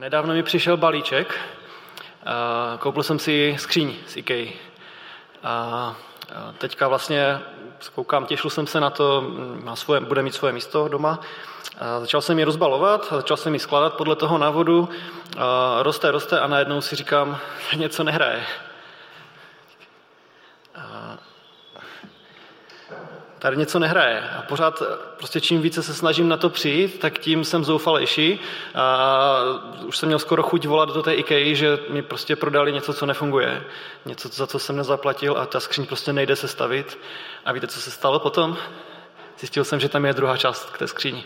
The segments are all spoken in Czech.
Nedávno mi přišel balíček. Koupil jsem si skříň z IKEA. A teďka vlastně koukám, těšil jsem se na to, na svoje, bude mít svoje místo doma. A začal jsem ji rozbalovat, začal jsem ji skládat podle toho návodu. A roste, roste a najednou si říkám, něco nehraje. Tady něco nehraje. A pořád prostě čím více se snažím na to přijít, tak tím jsem zoufalejší. A už jsem měl skoro chuť volat do té IKEA, že mi prostě prodali něco, co nefunguje. Něco, za co jsem nezaplatil a ta skříň prostě nejde se stavit. A víte, co se stalo potom? Zjistil jsem, že tam je druhá část k té skříni.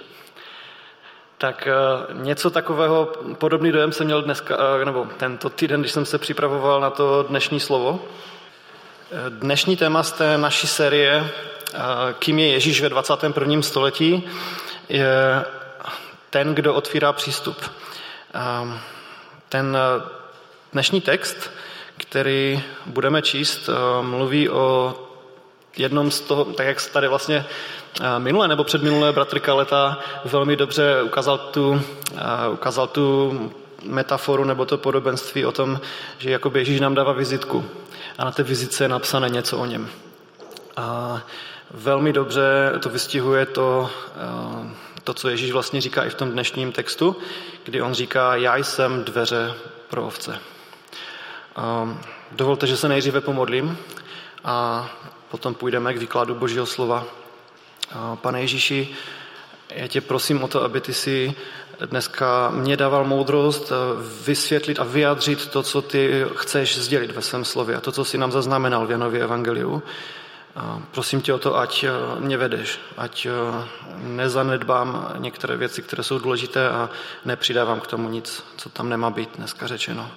Tak eh, něco takového, podobný dojem jsem měl dneska, eh, nebo tento týden, když jsem se připravoval na to dnešní slovo. Eh, dnešní téma z té naší série kým je Ježíš ve 21. století, je ten, kdo otvírá přístup. Ten dnešní text, který budeme číst, mluví o jednom z toho, tak jak tady vlastně minulé nebo předminulé bratr Kaleta velmi dobře ukázal tu, ukázal tu metaforu nebo to podobenství o tom, že jako Ježíš nám dává vizitku a na té vizitce je napsané něco o něm. A Velmi dobře to vystihuje to, eh, to, co Ježíš vlastně říká i v tom dnešním textu, kdy on říká, já jsem dveře pro ovce. Ehm, dovolte, že se nejdříve pomodlím a potom půjdeme k výkladu Božího slova. Pane Ježíši, já tě prosím o to, aby ty si dneska mě dával moudrost eh, vysvětlit a vyjádřit to, co ty chceš sdělit ve svém slově a to, co si nám zaznamenal v Janově Evangeliu. Prosím tě o to, ať eh, mě vedeš, ať eh, nezanedbám některé věci, které jsou důležité a nepřidávám k tomu nic, co tam nemá být dneska řečeno.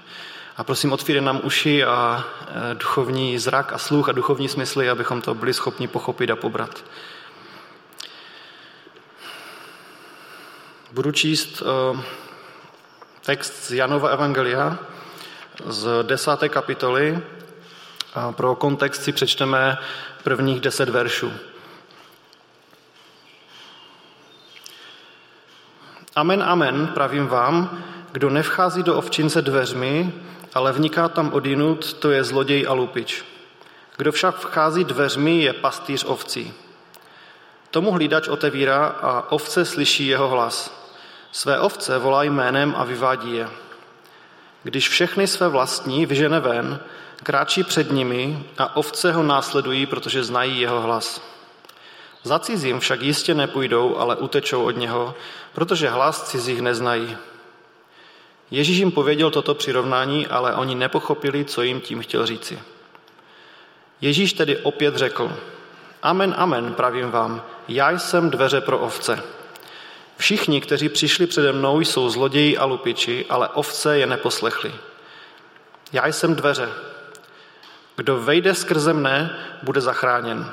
A prosím, otvírej nám uši a eh, duchovní zrak a sluch a duchovní smysly, abychom to byli schopni pochopit a pobrat. Budu číst text z Janova Evangelia z desáté kapitoly. Pro kontext si přečteme prvních deset veršů. Amen, amen, pravím vám, kdo nevchází do ovčince dveřmi, ale vniká tam odinut, to je zloděj a lupič. Kdo však vchází dveřmi, je pastýř ovcí. Tomu hlídač otevírá a ovce slyší jeho hlas. Své ovce volá jménem a vyvádí je. Když všechny své vlastní vyžene ven, kráčí před nimi a ovce ho následují, protože znají jeho hlas. Za cizím však jistě nepůjdou, ale utečou od něho, protože hlas cizích neznají. Ježíš jim pověděl toto přirovnání, ale oni nepochopili, co jim tím chtěl říci. Ježíš tedy opět řekl, Amen, amen, pravím vám, já jsem dveře pro ovce. Všichni, kteří přišli přede mnou, jsou zloději a lupiči, ale ovce je neposlechli. Já jsem dveře. Kdo vejde skrze mne, bude zachráněn.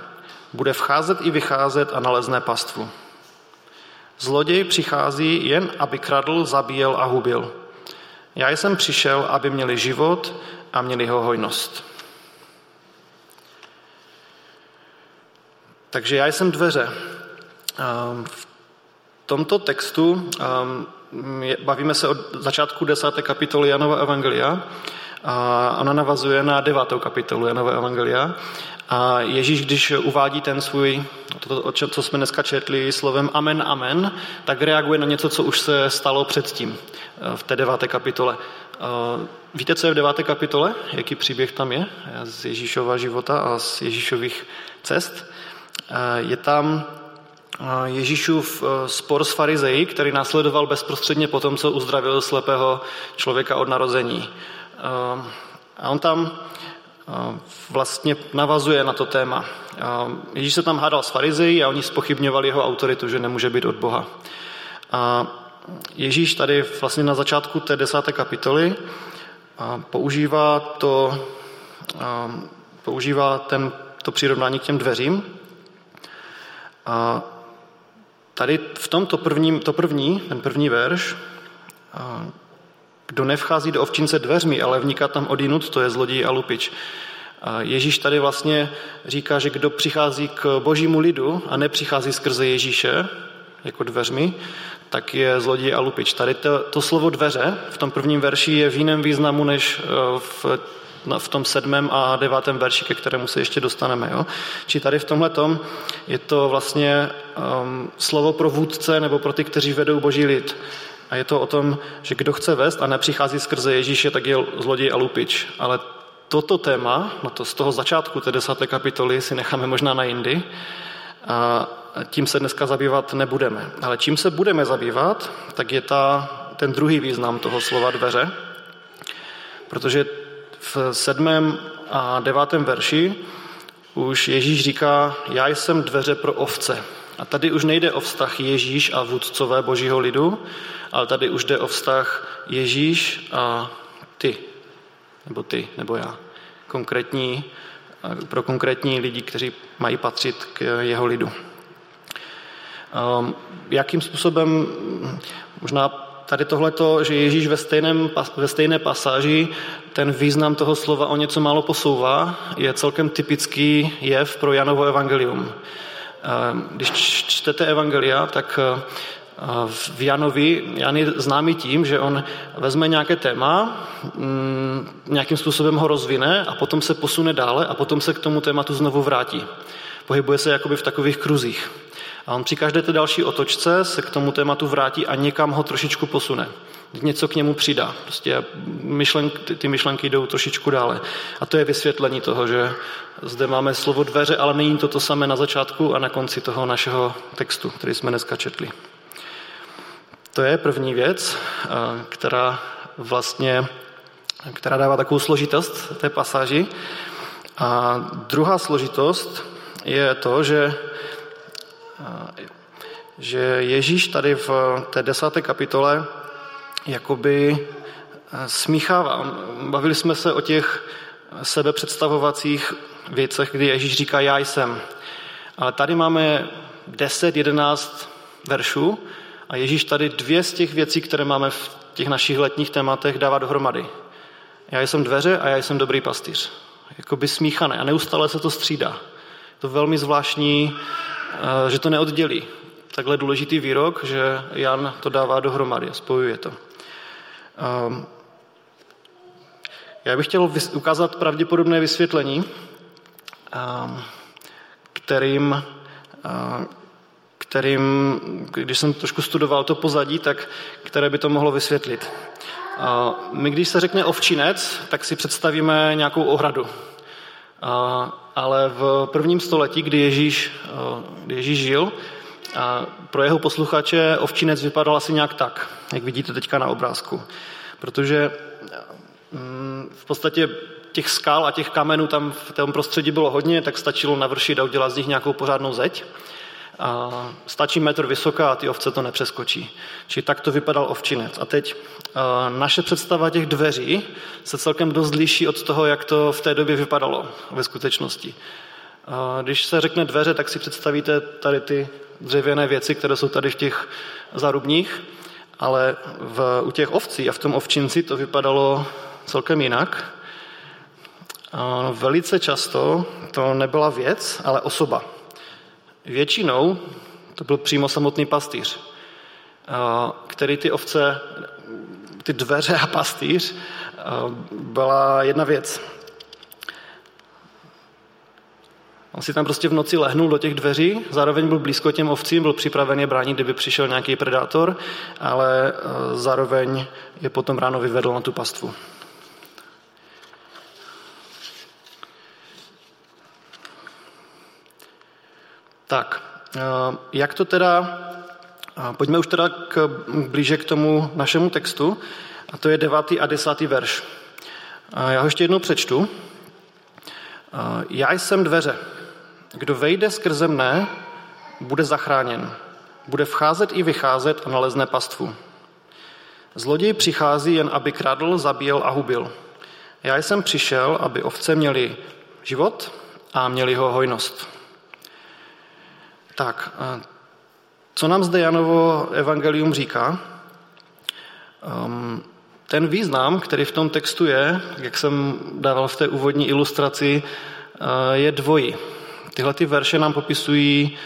Bude vcházet i vycházet a nalezne pastvu. Zloděj přichází jen, aby kradl, zabíjel a hubil. Já jsem přišel, aby měli život a měli ho hojnost. Takže já jsem dveře. Ehm, v tomto textu ehm, bavíme se od začátku desáté kapitoly Janova Evangelia a ona navazuje na devátou kapitolu Janové Evangelia. A Ježíš, když uvádí ten svůj, to, co jsme dneska četli slovem amen, amen, tak reaguje na něco, co už se stalo předtím v té deváté kapitole. Víte, co je v deváté kapitole? Jaký příběh tam je z Ježíšova života a z Ježíšových cest? Je tam Ježíšův spor s farizeji, který následoval bezprostředně po tom, co uzdravil slepého člověka od narození. A on tam vlastně navazuje na to téma. Ježíš se tam hádal s farizeji a oni spochybňovali jeho autoritu, že nemůže být od Boha. A Ježíš tady vlastně na začátku té desáté kapitoly používá to, používá ten, to přirovnání k těm dveřím. A tady v tomto prvním, to první, ten první verš, kdo nevchází do ovčince dveřmi, ale vniká tam odinut, to je zloděj a lupič. Ježíš tady vlastně říká, že kdo přichází k božímu lidu a nepřichází skrze Ježíše, jako dveřmi, tak je zloděj a lupič. Tady to, to slovo dveře v tom prvním verši je v jiném významu než eh, v v tom sedmém a devátém verši, ke kterému se ještě dostaneme. Jo? Či tady v tomhle tom je to vlastně um, slovo pro vůdce nebo pro ty, kteří vedou boží lid. A je to o tom, že kdo chce vést a nepřichází skrze Ježíše, tak je zloděj a lupič. Ale toto téma, no to z toho začátku té desáté kapitoly si necháme možná na jindy, a tím se dneska zabývat nebudeme. Ale čím se budeme zabývat, tak je ta, ten druhý význam toho slova dveře, protože v sedmém a devátém verši už Ježíš říká, já jsem dveře pro ovce. A tady už nejde o vztah Ježíš a vůdcové božího lidu, ale tady už jde o vztah Ježíš a ty, nebo ty, nebo já. Konkrétní, pro konkrétní lidi, kteří mají patřit k jeho lidu. Um, jakým způsobem, možná tady tohleto, že Ježíš ve, stejném, ve stejné pasáži ten význam toho slova o něco málo posouvá, je celkem typický jev pro Janovo evangelium. Ehm, když čtete evangelia, tak eh, v Janovi, Jan je známý tím, že on vezme nějaké téma, mm, nějakým způsobem ho rozvine a potom se posune dále a potom se k tomu tématu znovu vrátí. Pohybuje se jakoby v takových kruzích. A on při každé té další otočce se k tomu tématu vrátí a někam ho trošičku posune. Něco k němu přidá. Prostě myšlenk, ty, ty myšlenky jdou trošičku dále. A to je vysvětlení toho, že zde máme slovo dveře, ale není to to samé na začátku a na konci toho našeho textu, který jsme dneska četli. To je první věc, která vlastně která dává takovou složitost té pasáži. A druhá složitost je to, že že Ježíš tady v té desáté kapitole jakoby eh, smíchává. Bavili jsme se o těch sebepředstavovacích věcech, kdy Ježíš říká já jsem. Ale tady máme 10, 11 veršů a Ježíš tady dvě z těch věcí, které máme v těch našich letních tématech, dává dohromady. Já jsem dveře a já jsem dobrý pastýř. Jakoby smíchané a neustále se to střídá. To velmi zvláštní Eh, že to neoddělí. Takhle důležitý výrok, že Jan to dává dohromady a spojuje to. Ehm, já bych chtěl ukázat pravděpodobné vysvětlení, ehm, kterým, eh, kterým, když jsem trošku studoval to pozadí, tak které by to mohlo vysvětlit. My, když se řekne ovčinec, tak si představíme nějakou ohradu ale v prvním století, kdy Ježíš, kdy Ježíš žil, a pro jeho posluchače ovčinec vypadal asi nějak tak, jak vidíte teďka na obrázku. Protože mm, v podstatě těch skal a těch kamenů tam v tom prostředí bylo hodně, tak stačilo navršit a udělat z nich nějakou pořádnou zeď. A stačí metr vysoká a ty ovce to nepřeskočí. Čili tak to vypadal ovčinec. A teď naše představa těch dveří se celkem dost liší od toho, jak to v té době vypadalo ve skutečnosti. Když se řekne dveře, tak si představíte tady ty dřevěné věci, které jsou tady v těch zarubních, ale v, u těch ovcí a v tom ovčinci to vypadalo celkem jinak. A velice často to nebyla věc, ale osoba. Většinou to byl přímo samotný pastýř, který ty ovce, ty dveře a pastýř byla jedna věc. On si tam prostě v noci lehnul do těch dveří, zároveň byl blízko těm ovcím, byl připraven je bránit, kdyby přišel nějaký predátor, ale zároveň je potom ráno vyvedl na tu pastvu. Tak, eh, jak to teda, eh, pojďme už teda k, blíže k tomu našemu textu, a to je devátý a desátý verš. Eh, já ho ještě jednou přečtu. Já jsem dveře. Kdo vejde skrze mne, bude zachráněn. Bude vcházet i vycházet a nalezne pastvu. Zloděj přichází jen, aby kradl, zabíjel a hubil. Já jsem přišel, aby ovce měli život a měli ho hojnost. Tak, co nám zde Janovo evangelium říká? Um, ten význam, který v tom textu je, jak jsem dával v té úvodní ilustraci, uh, je dvojí. Tyhle ty verše nám popisují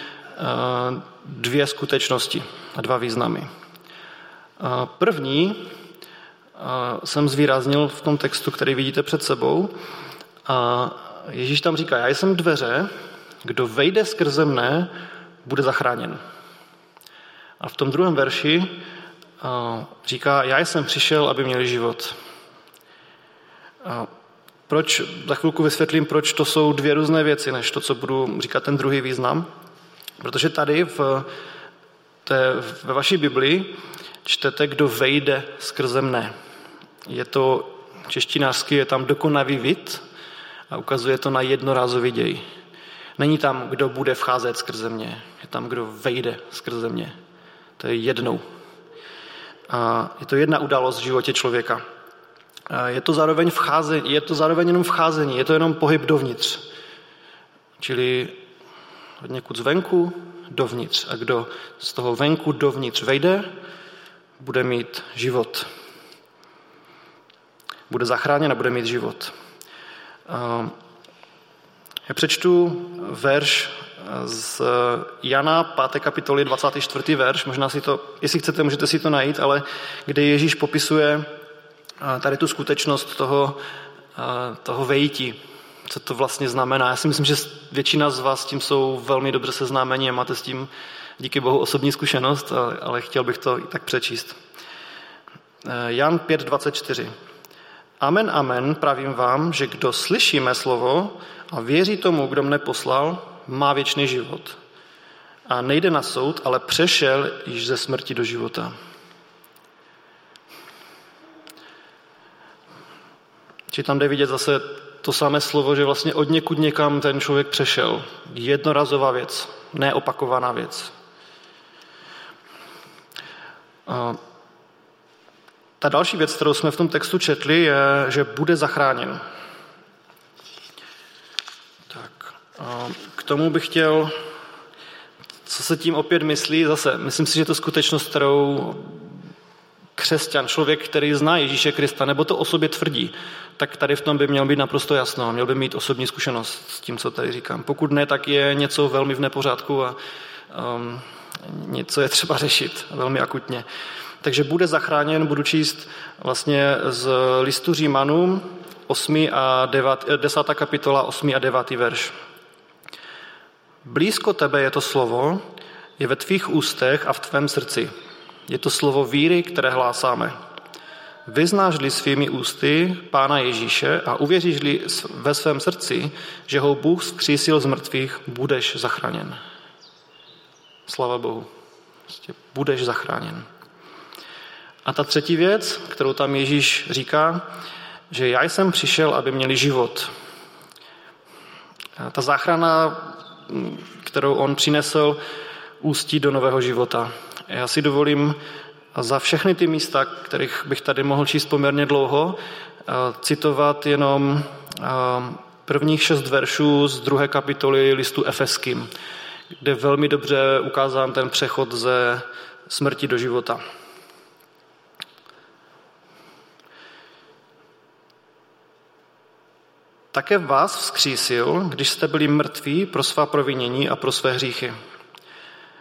uh, dvě skutečnosti a dva významy. První jsem zvýraznil v tom textu, který vidíte před sebou. A Ježíš tam říká, já jsem dveře, kdo vejde skrze mne, bude zachráněn. A v tom druhém verši říká, já jsem přišel, aby měli život. Proč, za chvilku vysvětlím, proč to jsou dvě různé věci, než to, co budu říkat ten druhý význam. Protože tady v té, ve vaší Biblii čtete, kdo vejde skrze mne. Je to češtinářsky, je tam dokonavý vid a ukazuje to na jednorázový děj. Není tam, kdo bude vcházet skrze mě, je tam, kdo vejde skrze mě. To je jednou. A je to jedna událost v životě člověka. A je to zároveň vcházení, je to zároveň jenom vcházení, je to jenom pohyb dovnitř. Čili od někud zvenku dovnitř. A kdo z toho venku dovnitř vejde, bude mít život. Bude zachráněn a bude mít život. Já přečtu verš z Jana 5. kapitoly 24. verš, možná si to, jestli chcete, můžete si to najít, ale kde Ježíš popisuje tady tu skutečnost toho, toho vejítí, co to vlastně znamená. Já si myslím, že většina z vás s tím jsou velmi dobře seznámeni a máte s tím díky Bohu osobní zkušenost, ale chtěl bych to i tak přečíst. Jan 5.24. Amen, amen, pravím vám, že kdo slyší mé slovo a věří tomu, kdo mne poslal, má věčný život. A nejde na soud, ale přešel již ze smrti do života. Či tam jde vidět zase to samé slovo, že vlastně od někud někam ten člověk přešel. Jednorazová věc, neopakovaná věc. A ta další věc, kterou jsme v tom textu četli, je, že bude zachráněn. Tak, k tomu bych chtěl, co se tím opět myslí, zase, myslím si, že to skutečnost, kterou křesťan, člověk, který zná Ježíše Krista, nebo to o sobě tvrdí, tak tady v tom by měl být naprosto jasno, měl by mít osobní zkušenost s tím, co tady říkám. Pokud ne, tak je něco velmi v nepořádku a um, něco je třeba řešit velmi akutně. Takže bude zachráněn, budu číst vlastně z listu Římanům 8. a 9, 10. kapitola 8. a 9. verš. Blízko tebe je to slovo, je ve tvých ústech a v tvém srdci. Je to slovo víry, které hlásáme. Vyznáš-li svými ústy Pána Ježíše a uvěříš-li ve svém srdci, že ho Bůh vzkřísil z mrtvých, budeš zachráněn. Slava Bohu. Prostě budeš zachráněn. A ta třetí věc, kterou tam Ježíš říká, že já jsem přišel, aby měli život. A ta záchrana, kterou on přinesl, ústí do nového života. Já si dovolím za všechny ty místa, kterých bych tady mohl číst poměrně dlouho, citovat jenom prvních šest veršů z druhé kapitoly listu Efeským, kde velmi dobře ukázán ten přechod ze smrti do života. Také vás vzkřísil, když jste byli mrtví pro svá provinění a pro své hříchy.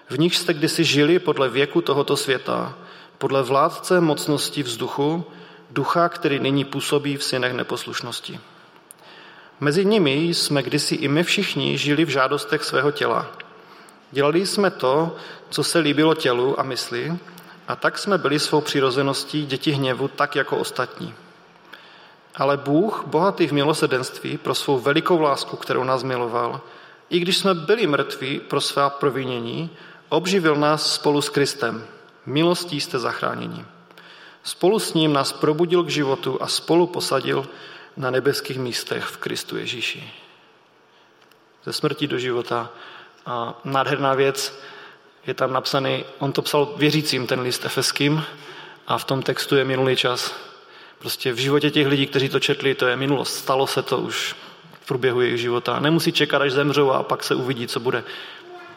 V nich jste kdysi žili podle věku tohoto světa, podle vládce mocnosti vzduchu, ducha, který nyní působí v synech neposlušnosti. Mezi nimi jsme kdysi i my všichni žili v žádostech svého těla. Dělali jsme to, co se líbilo tělu a mysli, a tak jsme byli svou přirozeností děti hněvu tak jako ostatní. Ale Bůh, bohatý v milosedenství pro svou velikou lásku, kterou nás miloval, i když jsme byli mrtví pro svá provinění, obživil nás spolu s Kristem. Milostí jste zachráněni. Spolu s ním nás probudil k životu a spolu posadil na nebeských místech v Kristu Ježíši. Ze smrti do života. A nádherná věc, je tam napsaný, on to psal věřícím, ten list efeským, a v tom textu je minulý čas. Prostě v životě těch lidí, kteří to četli, to je minulost. Stalo se to už v průběhu jejich života. Nemusí čekat, až zemřou a pak se uvidí, co bude.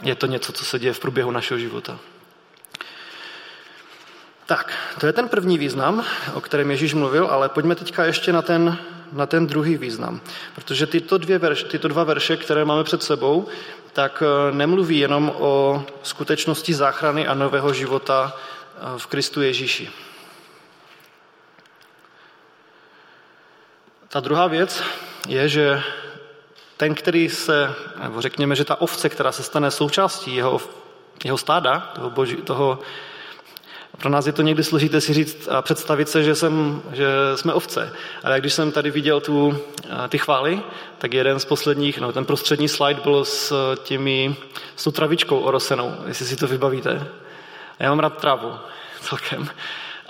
Je to něco, co se děje v průběhu našeho života. Tak, to je ten první význam, o kterém Ježíš mluvil, ale pojďme teďka ještě na ten, na ten druhý význam. Protože tyto, dvě verše, tyto dva verše, které máme před sebou, tak eh, nemluví jenom o skutečnosti záchrany a nového života v Kristu Ježíši. Ta druhá věc je, že ten, který se, nebo řekněme, že ta ovce, která se stane součástí jeho, jeho stáda, toho, boží, toho pro nás je to někdy složité si říct a představit se, že, jsem, že jsme ovce. Ale když jsem tady viděl tu, ty chvály, tak jeden z posledních, no ten prostřední slide byl s, těmi, s tou travičkou orosenou, jestli si to vybavíte. A já mám rád trávu celkem.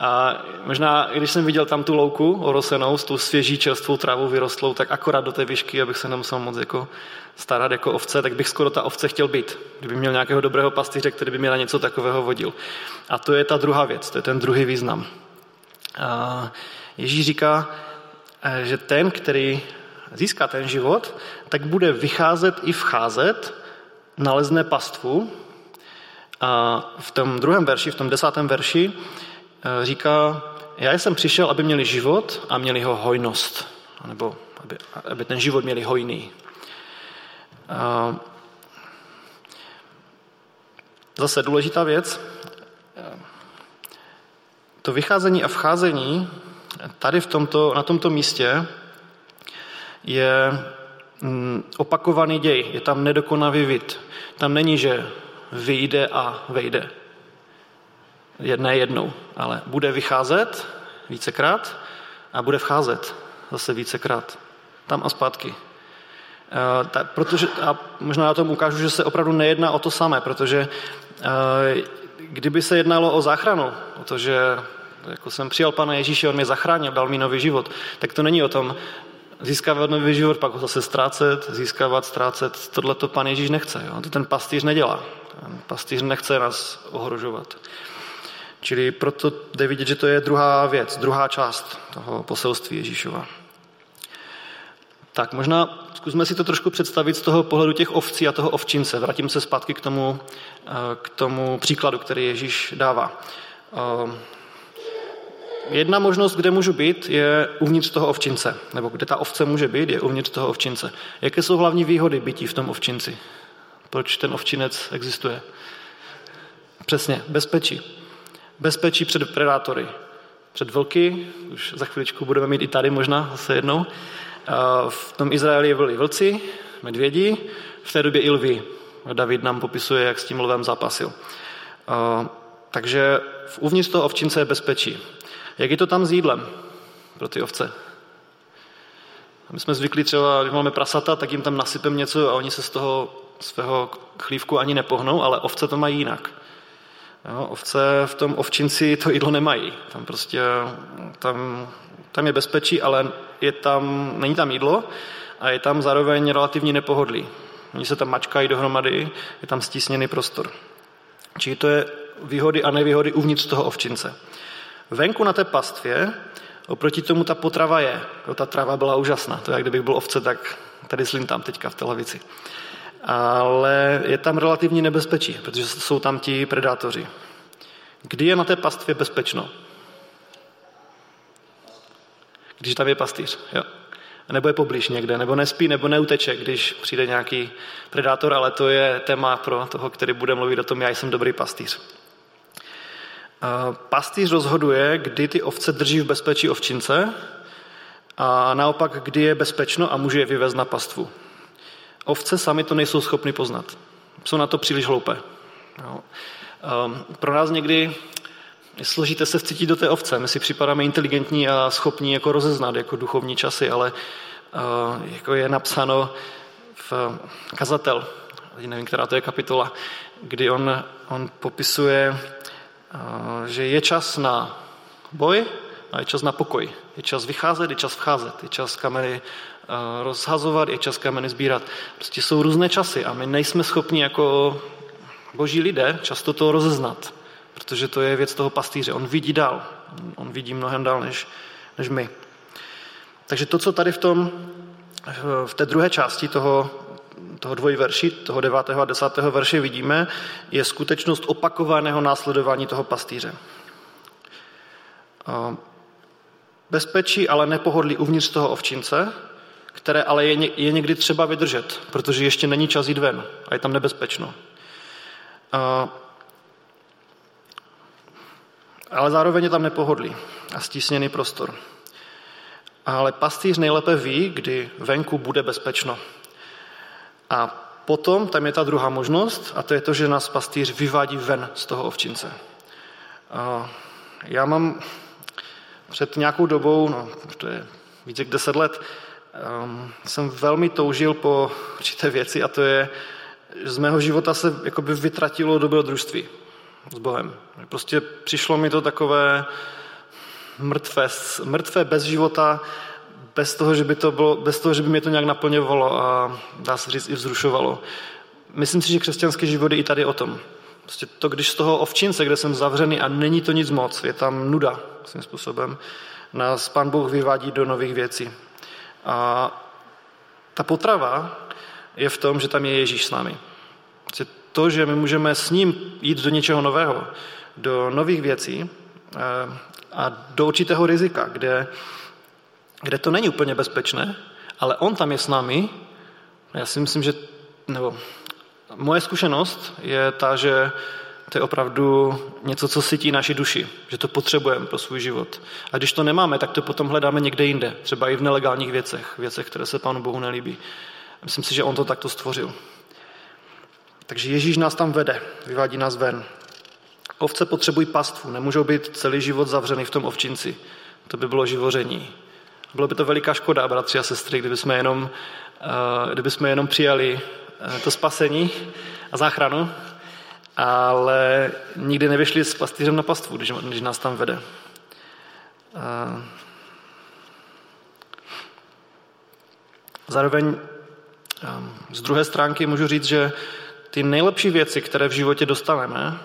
A možná, když jsem viděl tam tu louku orosenou s tou svěží čerstvou trávou vyrostlou, tak akorát do té výšky, abych se nemusel moc jako starat jako ovce, tak bych skoro ta ovce chtěl být. Kdyby měl nějakého dobrého pastýře, který by mě na něco takového vodil. A to je ta druhá věc, to je ten druhý význam. A Ježíš říká, eh, že ten, který získá ten život, tak bude vycházet i vcházet, nalezne pastvu. A v tom druhém verši, v tom desátém verši, říká, já jsem přišel, aby měli život a měli ho hojnost, nebo aby, aby ten život měli hojný. A zase důležitá věc, to vycházení a vcházení tady v tomto, na tomto místě je mm, opakovaný děj, je tam nedokonavý vid. Tam není, že vyjde a vejde jedné jednou, ale bude vycházet vícekrát a bude vcházet zase vícekrát. Tam a zpátky. E, ta, protože, a možná na tom ukážu, že se opravdu nejedná o to samé, protože e, kdyby se jednalo o záchranu, o to, že jako jsem přijal Pana Ježíše, on mě zachránil, dal mi nový život, tak to není o tom získávat nový život, pak ho zase ztrácet, získávat, ztrácet. Tohle to Pan Ježíš nechce. Jo? To ten pastýř nedělá. Ten pastýř nechce nás ohrožovat. Čili proto jde vidět, že to je druhá věc, druhá část toho poselství Ježíšova. Tak možná zkusme si to trošku představit z toho pohledu těch ovcí a toho ovčince. Vrátím se zpátky k tomu, eh, k tomu příkladu, který Ježíš dává. Eh, jedna možnost, kde můžu být, je uvnitř toho ovčince. Nebo kde ta ovce může být, je uvnitř toho ovčince. Jaké jsou hlavní výhody bytí v tom ovčinci? Proč ten ovčinec existuje? Přesně, bezpečí bezpečí před predátory, před vlky, už za chviličku budeme mít i tady možná zase jednou. V tom Izraeli byli vlci, medvědi, v té době i lvy. David nám popisuje, jak s tím lvem zápasil. Takže v uvnitř toho ovčince je bezpečí. Jak je to tam s jídlem pro ty ovce? My jsme zvyklí třeba, když máme prasata, tak jim tam nasypem něco a oni se z toho svého chlívku ani nepohnou, ale ovce to mají jinak. Jo, ovce v tom ovčinci to jídlo nemají. Tam prostě, tam, tam je bezpečí, ale je tam, není tam jídlo a je tam zároveň relativně nepohodlí. Oni se tam mačkají dohromady, je tam stísněný prostor. Čili to je výhody a nevýhody uvnitř toho ovčince. Venku na té pastvě oproti tomu ta potrava je. Jo, ta trava byla úžasná. To je, jak kdybych byl ovce, tak tady slintám teďka v té lavici ale je tam relativní nebezpečí, protože jsou tam ti predátoři. Kdy je na té pastvě bezpečno? Když tam je pastýř, jo. Nebo je poblíž někde, nebo nespí, nebo neuteče, když přijde nějaký predátor, ale to je téma pro toho, který bude mluvit o tom, já jsem dobrý pastýř. Pastýř rozhoduje, kdy ty ovce drží v bezpečí ovčince a naopak, kdy je bezpečno a může je vyvést na pastvu. Ovce sami to nejsou schopny poznat. Jsou na to příliš hloupé. Jo. Um, pro nás někdy je složité se vcítit do té ovce. My si připadáme inteligentní a schopní jako rozeznat jako duchovní časy, ale uh, jako je napsáno v kazatel, nevím, která to je kapitola, kdy on, on popisuje, uh, že je čas na boj a je čas na pokoj. Je čas vycházet, je čas vcházet, je čas kamery rozhazovat, je čas kameny sbírat. Prostě jsou různé časy a my nejsme schopni jako boží lidé často to rozeznat, protože to je věc toho pastýře. On vidí dál, on vidí mnohem dál než, než my. Takže to, co tady v, tom, v té druhé části toho, toho dvojverši, toho devátého a desátého verše vidíme, je skutečnost opakovaného následování toho pastýře. Bezpečí, ale nepohodlí uvnitř toho ovčince, které ale je, je někdy třeba vydržet, protože ještě není čas jít ven a je tam nebezpečno. A ale zároveň je tam nepohodlí a stísněný prostor. Ale pastýř nejlépe ví, kdy venku bude bezpečno. A potom tam je ta druhá možnost a to je to, že nás pastýř vyvádí ven z toho ovčince. A já mám před nějakou dobou, no to je více jak deset let, um, jsem velmi toužil po určité věci a to je, že z mého života se jakoby vytratilo dobrodružství s Bohem. Prostě přišlo mi to takové mrtvé, mrtvé bez života, bez toho, že by to bylo, bez toho, že by mě to nějak naplňovalo a dá se říct i vzrušovalo. Myslím si, že křesťanský život je i tady o tom. Prostě to, když z toho ovčince, kde jsem zavřený a není to nic moc, je tam nuda svým způsobem, nás Pán Bůh vyvádí do nových věcí. A ta potrava je v tom, že tam je Ježíš s námi. Prostě to, že my můžeme s ním jít do něčeho nového, do nových věcí eh, a do určitého rizika, kde, kde to není úplně bezpečné, ale on tam je s námi. Já si myslím, že nebo moje zkušenost je ta, že to je opravdu něco, co sytí naši duši, že to potřebujeme pro svůj život. A když to nemáme, tak to potom hledáme někde jinde, třeba i v nelegálních věcech, věcech, které se Pánu Bohu nelíbí. Myslím si, že on to takto stvořil. Takže Ježíš nás tam vede, vyvádí nás ven. Ovce potřebují pastvu, nemůžou být celý život zavřený v tom ovčinci. To by bylo živoření. Bylo by to veliká škoda, bratři a sestry, kdyby jsme jenom, uh, kdyby jsme jenom přijali uh, to spasení a záchranu, ale nikdy nevyšli s pastýřem na pastvu, když, když nás tam vede. Zároveň um, z druhé stránky můžu říct, že ty nejlepší věci, které v životě dostaneme,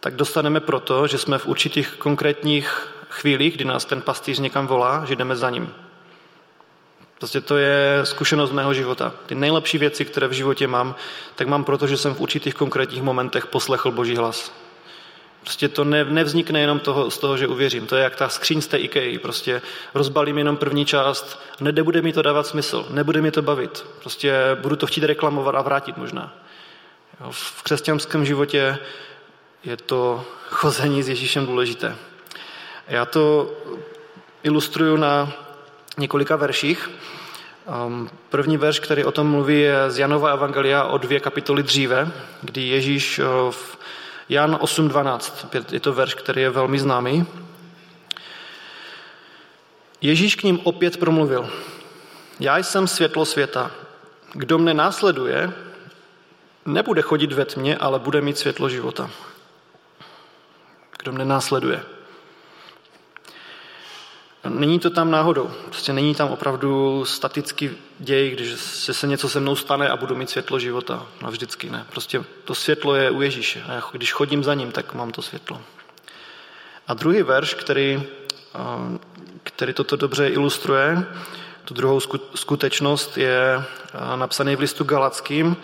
tak dostaneme proto, že jsme v určitých konkrétních chvílích, kdy nás ten pastýř někam volá, že jdeme za ním. Prostě to je zkušenost mého života. Ty nejlepší věci, které v životě mám, tak mám proto, že jsem v určitých konkrétních momentech poslechl Boží hlas. Prostě to ne, nevznikne jenom toho, z toho, že uvěřím. To je jak ta skříň z té IKEA. Prostě rozbalím jenom první část, nebude mi to dávat smysl, nebude mi to bavit. Prostě budu to chtít reklamovat a vrátit možná. V křesťanském životě je to chození s Ježíšem důležité. Já to ilustruju na několika verších. Um, první verš, který o tom mluví, je z Janova Evangelia o dvě kapitoly dříve, kdy Ježíš uh, v Jan 8.12, je to verš, který je velmi známý. Ježíš k ním opět promluvil. Já jsem světlo světa. Kdo mne následuje, nebude chodit ve tmě, ale bude mít světlo života. Kdo mne následuje. Není to tam náhodou. Prostě není tam opravdu statický děj, když se něco se mnou stane a budu mít světlo života. No vždycky ne. Prostě to světlo je u Ježíše. A když chodím za ním, tak mám to světlo. A druhý verš, který, který toto dobře ilustruje, tu druhou skutečnost, je napsaný v listu Galackým,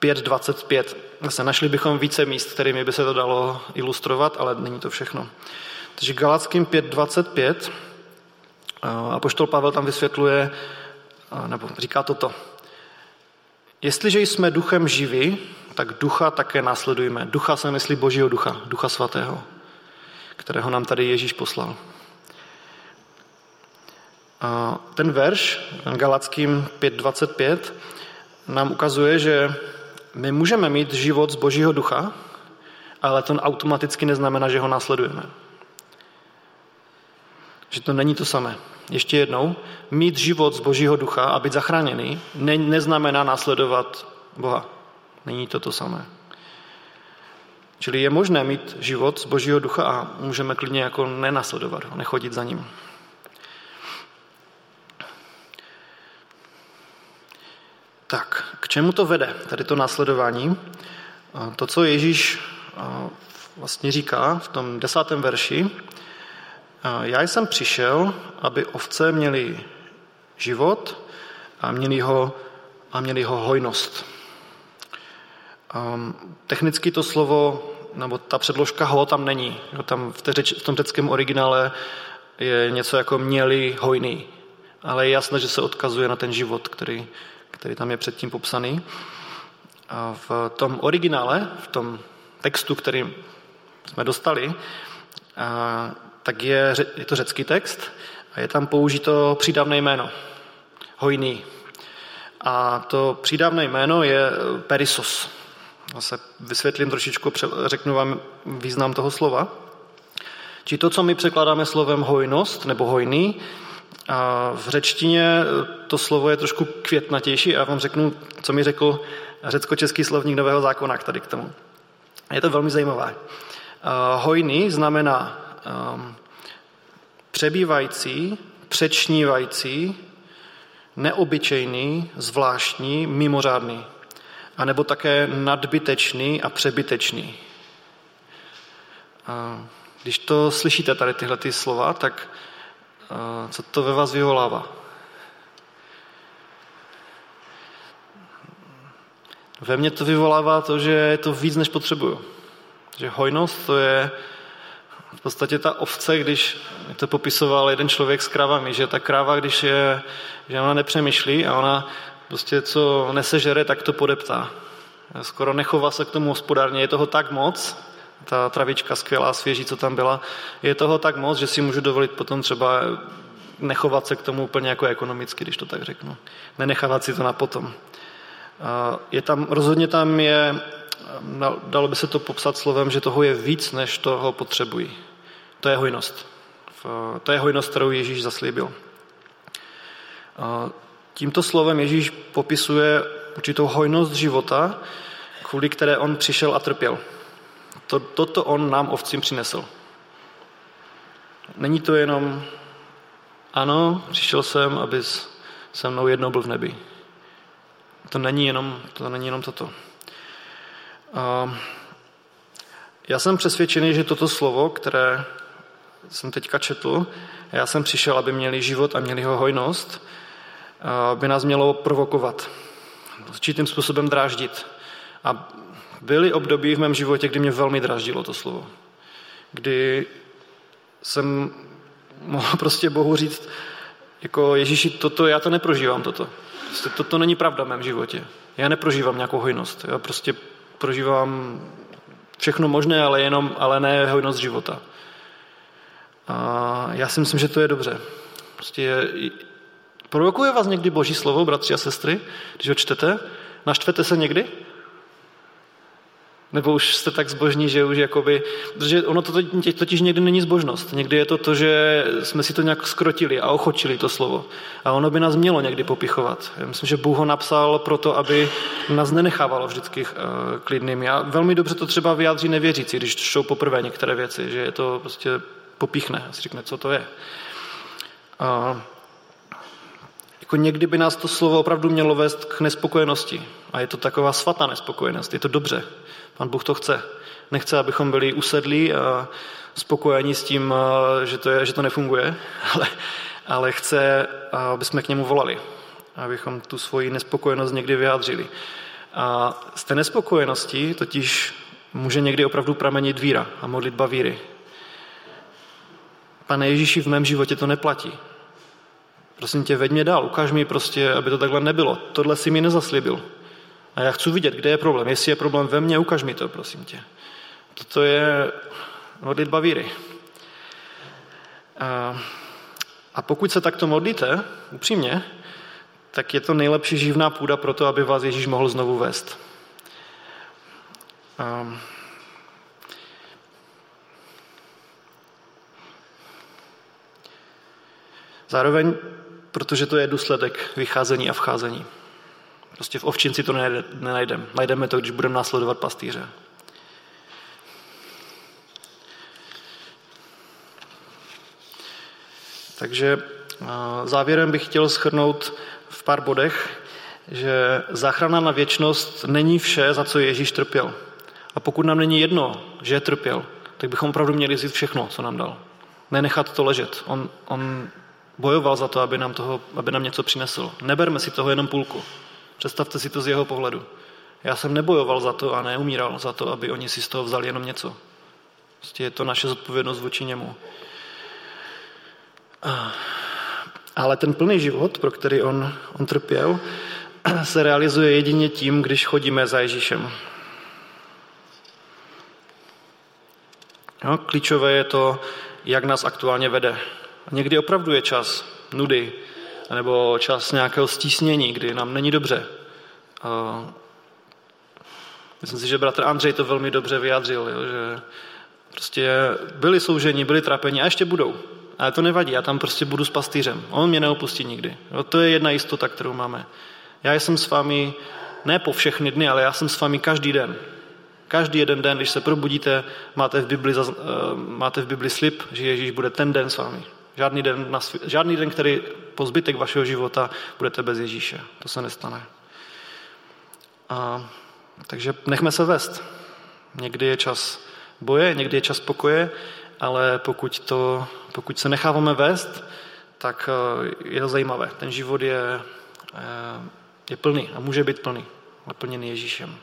5.25. Zase našli bychom více míst, kterými by se to dalo ilustrovat, ale není to všechno. Takže Galackým 5.25 a poštol Pavel tam vysvětluje, nebo říká toto. Jestliže jsme duchem živí, tak ducha také následujeme. Ducha se myslí božího ducha, ducha svatého, kterého nám tady Ježíš poslal. A ten verš, Galackým 5.25, nám ukazuje, že my můžeme mít život z Božího ducha, ale to automaticky neznamená, že ho následujeme. Že to není to samé. Ještě jednou, mít život z Božího ducha a být zachráněný ne, neznamená následovat Boha. Není to to samé. Čili je možné mít život z Božího ducha a můžeme klidně jako nenasledovat ho, nechodit za ním. Tak, k čemu to vede, tady to následování? To, co Ježíš vlastně říká v tom desátém verši, já jsem přišel, aby ovce měly život a měli ho, a měli ho hojnost. technicky to slovo, nebo ta předložka ho tam není. tam v, té řeč, v tom řeckém originále je něco jako měli hojný. Ale je jasné, že se odkazuje na ten život, který, který tam je předtím popsaný. A v tom originále, v tom textu, který jsme dostali, tak je, je to řecký text a je tam použito přídavné jméno. Hojný. A to přídavné jméno je perisos. Zase vysvětlím trošičku, řeknu vám význam toho slova. Či to, co my překládáme slovem hojnost nebo hojný, a v řečtině to slovo je trošku květnatější a já vám řeknu, co mi řekl řecko-český slovník Nového zákona k tady k tomu. Je to velmi zajímavé. Hojný znamená přebývající, přečnívající, neobyčejný, zvláštní, mimořádný. A nebo také nadbytečný a přebytečný. Když to slyšíte tady tyhle ty slova, tak co to ve vás vyvolává? Ve mně to vyvolává to, že je to víc, než potřebuju. Že hojnost to je v podstatě ta ovce, když to popisoval jeden člověk s krávami, že ta kráva, když je, že ona nepřemýšlí a ona prostě co nesežere, tak to podeptá. Skoro nechová se k tomu hospodárně, je toho tak moc, ta travička skvělá, svěží, co tam byla, je toho tak moc, že si můžu dovolit potom třeba nechovat se k tomu úplně jako ekonomicky, když to tak řeknu. Nenechávat si to na potom. Je tam, rozhodně tam je, dalo by se to popsat slovem, že toho je víc, než toho potřebují. To je hojnost. To je hojnost, kterou Ježíš zaslíbil. Tímto slovem Ježíš popisuje určitou hojnost života, kvůli které on přišel a trpěl. To, toto on nám ovcím přinesl. Není to jenom, ano, přišel jsem, abys se mnou jednou byl v nebi. To není jenom, to není jenom toto. A já jsem přesvědčený, že toto slovo, které jsem teďka četl, já jsem přišel, aby měli život a měli ho hojnost, by nás mělo provokovat, určitým způsobem dráždit. A byly období v mém životě, kdy mě velmi dráždilo to slovo. Kdy jsem mohl prostě Bohu říct, jako Ježíši, toto, já to neprožívám, toto. Prostě toto není pravda v mém životě. Já neprožívám nějakou hojnost. Já prostě prožívám všechno možné, ale jenom, ale ne hojnost života. A já si myslím, že to je dobře. Prostě provokuje vás někdy Boží slovo, bratři a sestry, když ho čtete? Naštvete se někdy? Nebo už jste tak zbožní, že už jakoby, protože ono to totiž někdy není zbožnost. Někdy je to to, že jsme si to nějak skrotili a ochočili to slovo. A ono by nás mělo někdy popichovat. Já myslím, že Bůh ho napsal proto, aby nás nenechávalo vždycky uh, klidným. A velmi dobře to třeba vyjádří nevěřící, když čtou poprvé některé věci, že je to prostě popíchne a si řekne, co to je. Jako někdy by nás to slovo opravdu mělo vést k nespokojenosti. A je to taková svatá nespokojenost. Je to dobře. Pan Bůh to chce. Nechce, abychom byli usedlí a spokojení s tím, že to, je, že to nefunguje, ale, ale chce, aby jsme k němu volali. Abychom tu svoji nespokojenost někdy vyjádřili. A z té nespokojenosti totiž může někdy opravdu pramenit víra a modlitba víry. Pane Ježíši, v mém životě to neplatí. Prosím tě, veď mě dál, ukáž mi prostě, aby to takhle nebylo. Tohle si mi nezaslíbil. A já chci vidět, kde je problém. Jestli je problém ve mně, ukaž mi to, prosím tě. Toto je modlitba víry. A, a pokud se takto modlíte, upřímně, tak je to nejlepší živná půda pro to, aby vás Ježíš mohl znovu vést. A, zároveň, protože to je důsledek vycházení a vcházení. Prostě v ovčinci to nenajdeme. Najdeme to, když budeme následovat pastýře. Takže závěrem bych chtěl schrnout v pár bodech, že záchrana na věčnost není vše, za co Ježíš trpěl. A pokud nám není jedno, že je trpěl, tak bychom opravdu měli vzít všechno, co nám dal. Nenechat to ležet. On, on bojoval za to, aby nám, toho, aby nám něco přinesl. Neberme si toho jenom půlku. Představte si to z jeho pohledu. Já jsem nebojoval za to a neumíral za to, aby oni si z toho vzali jenom něco. Prostě je to naše zodpovědnost vůči němu. Ale ten plný život, pro který on, on trpěl, se realizuje jedině tím, když chodíme za Ježíšem. No, klíčové je to, jak nás aktuálně vede. Někdy opravdu je čas nudy, nebo čas nějakého stísnění, kdy nám není dobře. Myslím si, že bratr Andřej to velmi dobře vyjádřil, že prostě byli soužení, byli trápení a ještě budou. Ale to nevadí, já tam prostě budu s pastýřem. On mě neopustí nikdy. To je jedna jistota, kterou máme. Já jsem s vámi ne po všechny dny, ale já jsem s vámi každý den. Každý jeden den, když se probudíte, máte v Bibli, uh, máte v Bibli slib, že Ježíš bude ten den s vámi. Žádný den, na svě- žádný den, který po zbytek vašeho života budete bez Ježíše. To se nestane. A, takže nechme se vést. Někdy je čas boje, někdy je čas pokoje, ale pokud, to, pokud se necháváme vést, tak eh, je to zajímavé. Ten život je, eh, je plný a může být plný, naplněný Ježíšem.